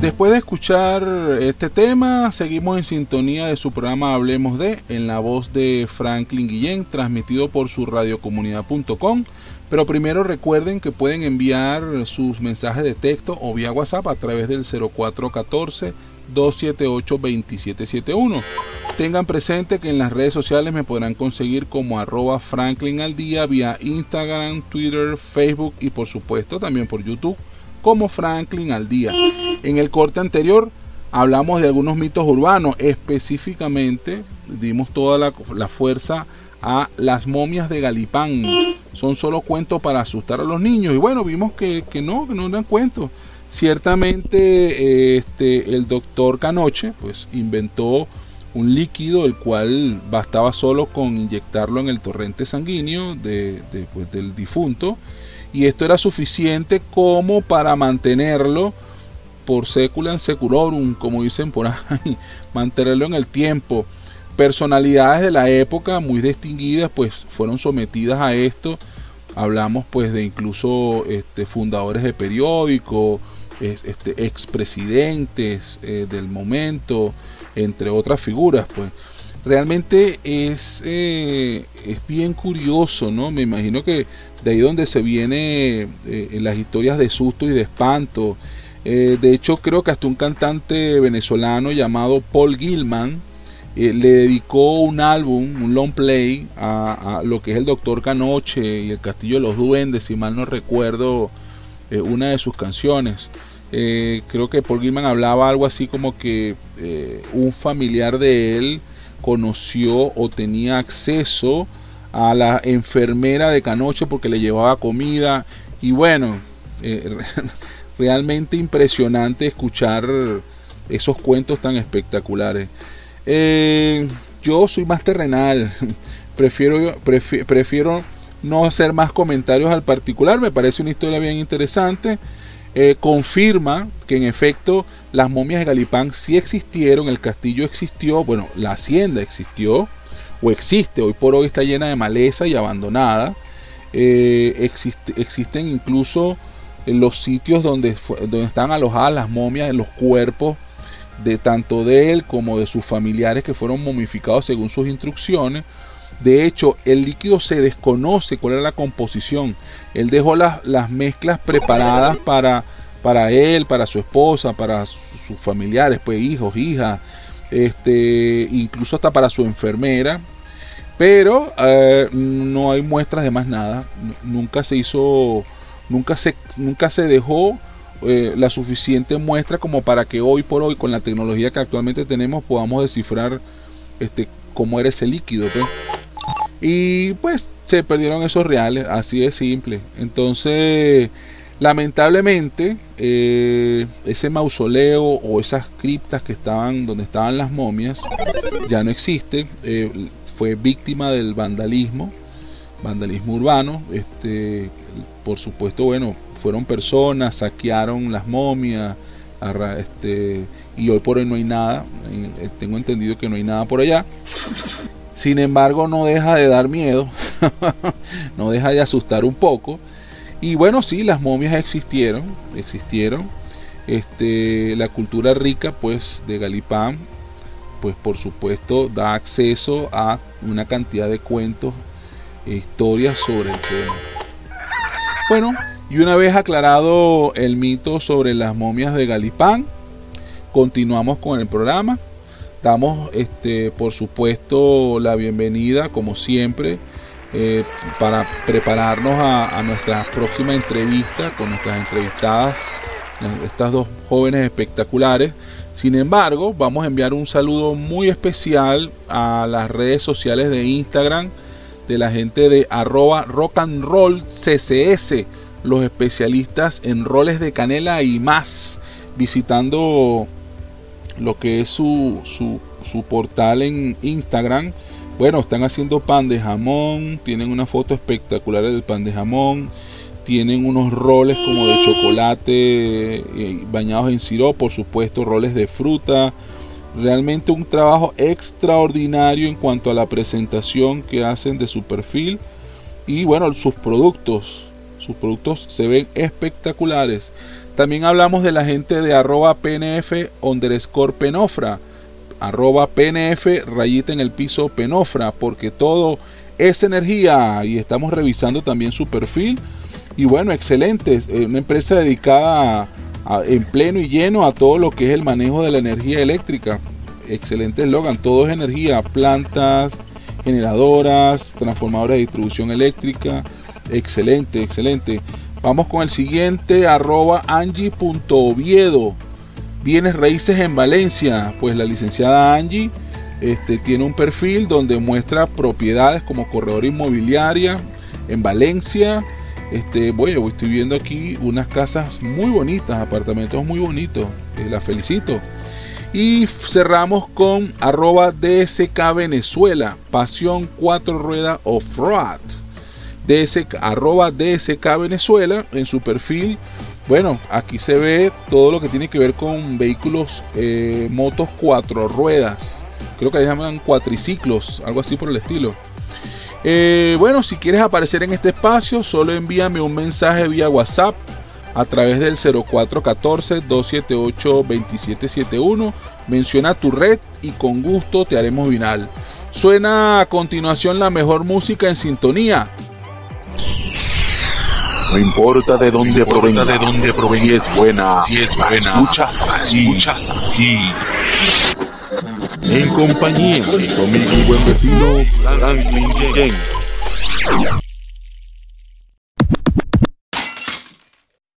Después de escuchar este tema, seguimos en sintonía de su programa Hablemos de, en la voz de Franklin Guillén, transmitido por su radiocomunidad.com. Pero primero recuerden que pueden enviar sus mensajes de texto o vía WhatsApp a través del 0414 278 2771. Tengan presente que en las redes sociales me podrán conseguir como arroba Franklin al día vía Instagram, Twitter, Facebook y por supuesto también por YouTube como Franklin al día. En el corte anterior hablamos de algunos mitos urbanos, específicamente dimos toda la, fuerza a las momias de Galipán. Son solo cuentos para asustar a los niños. Y bueno, vimos que, no, que no eran cuentos. Ciertamente este, el doctor Canoche pues inventó un líquido el cual bastaba solo con inyectarlo en el torrente sanguíneo pues, del difunto y esto era suficiente como para mantenerlo por seculan seculorum, como dicen por ahí, mantenerlo en el tiempo. Personalidades de la época muy distinguidas pues fueron sometidas a esto. Hablamos pues de incluso este, fundadores de periódicos, este, expresidentes eh, del momento, entre otras figuras, pues realmente es, eh, es bien curioso, ¿no? Me imagino que de ahí donde se viene eh, las historias de susto y de espanto. Eh, de hecho, creo que hasta un cantante venezolano llamado Paul Gilman le dedicó un álbum, un long play, a, lo que es el Doctor Canoche y el Castillo de los Duendes, si mal no recuerdo, una de sus canciones. Eh, creo que Paul Gilman hablaba algo así como que eh, un familiar de él conoció o tenía acceso a la enfermera de Canoche porque le llevaba comida y bueno, eh, realmente impresionante escuchar esos cuentos tan espectaculares. yo soy más terrenal, prefiero, prefiero no hacer más comentarios al particular, me parece una historia bien interesante. Eh, confirma que en efecto las momias de Galipán sí existieron, el castillo existió, bueno, la hacienda existió o existe, hoy por hoy está llena de maleza y abandonada. Eh, existen incluso los sitios donde, donde están alojadas las momias, los cuerpos de tanto de él como de sus familiares que fueron momificados según sus instrucciones. De hecho, el líquido se desconoce cuál era la composición. Él dejó las, las mezclas preparadas para, para él, para su esposa, para sus familiares, pues hijos, hijas, este, incluso hasta para su enfermera. Pero eh, no hay muestras de más nada. Nunca se hizo, nunca se, nunca se dejó eh, la suficiente muestra como para que hoy por hoy, con la tecnología que actualmente tenemos, podamos descifrar este, cómo era ese líquido. Pues. Y pues se perdieron esos reales, así de simple. Entonces, lamentablemente, eh, ese mausoleo o esas criptas que estaban donde estaban las momias ya no existen. Eh, fue víctima del vandalismo, vandalismo urbano. Este, por supuesto, bueno, fueron personas, saquearon las momias. Este, y hoy por hoy no hay nada. Eh, tengo entendido que no hay nada por allá. Sin embargo, no deja de dar miedo, no deja de asustar un poco. Y bueno, sí, las momias existieron, existieron. Este, la cultura rica, pues, de Galipán, pues, por supuesto, da acceso a una cantidad de cuentos e historias sobre el tema. Bueno, y una vez aclarado el mito sobre las momias de Galipán, continuamos con el programa. Damos, este, por supuesto, la bienvenida, como siempre, eh, para prepararnos a, nuestra próxima entrevista con nuestras entrevistadas, estas dos jóvenes espectaculares. Sin embargo, vamos a enviar un saludo muy especial a las redes sociales de Instagram de la gente de arroba rock and roll CCS, los especialistas en roles de canela y más, visitando lo que es su, su, portal en Instagram. Bueno, están haciendo pan de jamón, tienen una foto espectacular del pan de jamón, tienen unos roles como de chocolate eh, bañados en sirope, por supuesto, roles de fruta. Realmente un trabajo extraordinario en cuanto a la presentación que hacen de su perfil y bueno, sus productos. Sus productos se ven espectaculares. También hablamos de la gente de arroba PNF underscore penofra, arroba PNF rayita en el piso penofra, porque todo es energía y estamos revisando también su perfil. Y bueno, excelente, una empresa dedicada en pleno y lleno a todo lo que es el manejo de la energía eléctrica. Excelente eslogan, todo es energía, plantas, generadoras, transformadores de distribución eléctrica. Excelente, excelente. Vamos con el siguiente, arroba angie.oviedo. Bienes raíces en Valencia. Pues la licenciada Angie este, tiene un perfil donde muestra propiedades como corredor inmobiliaria en Valencia. Este, bueno, estoy viendo aquí unas casas muy bonitas, apartamentos muy bonitos. Eh, la felicito. Y cerramos con arroba DSK Venezuela, Pasión 4 Rueda Off-Road. DSK, arroba DSK Venezuela en su perfil. Bueno, aquí se ve todo lo que tiene que ver con vehículos, eh, motos cuatro ruedas. Creo que se llaman cuatriciclos, algo así por el estilo. Eh, bueno, si quieres aparecer en este espacio, solo envíame un mensaje vía WhatsApp a través del 0414-278-2771. Menciona tu red y con gusto te haremos viral. Suena a continuación la mejor música en sintonía. No importa de dónde provenga, de dónde provenga, si es buena, si es buena, escuchas escuchas aquí. En compañía de mi buen vecino Franklin.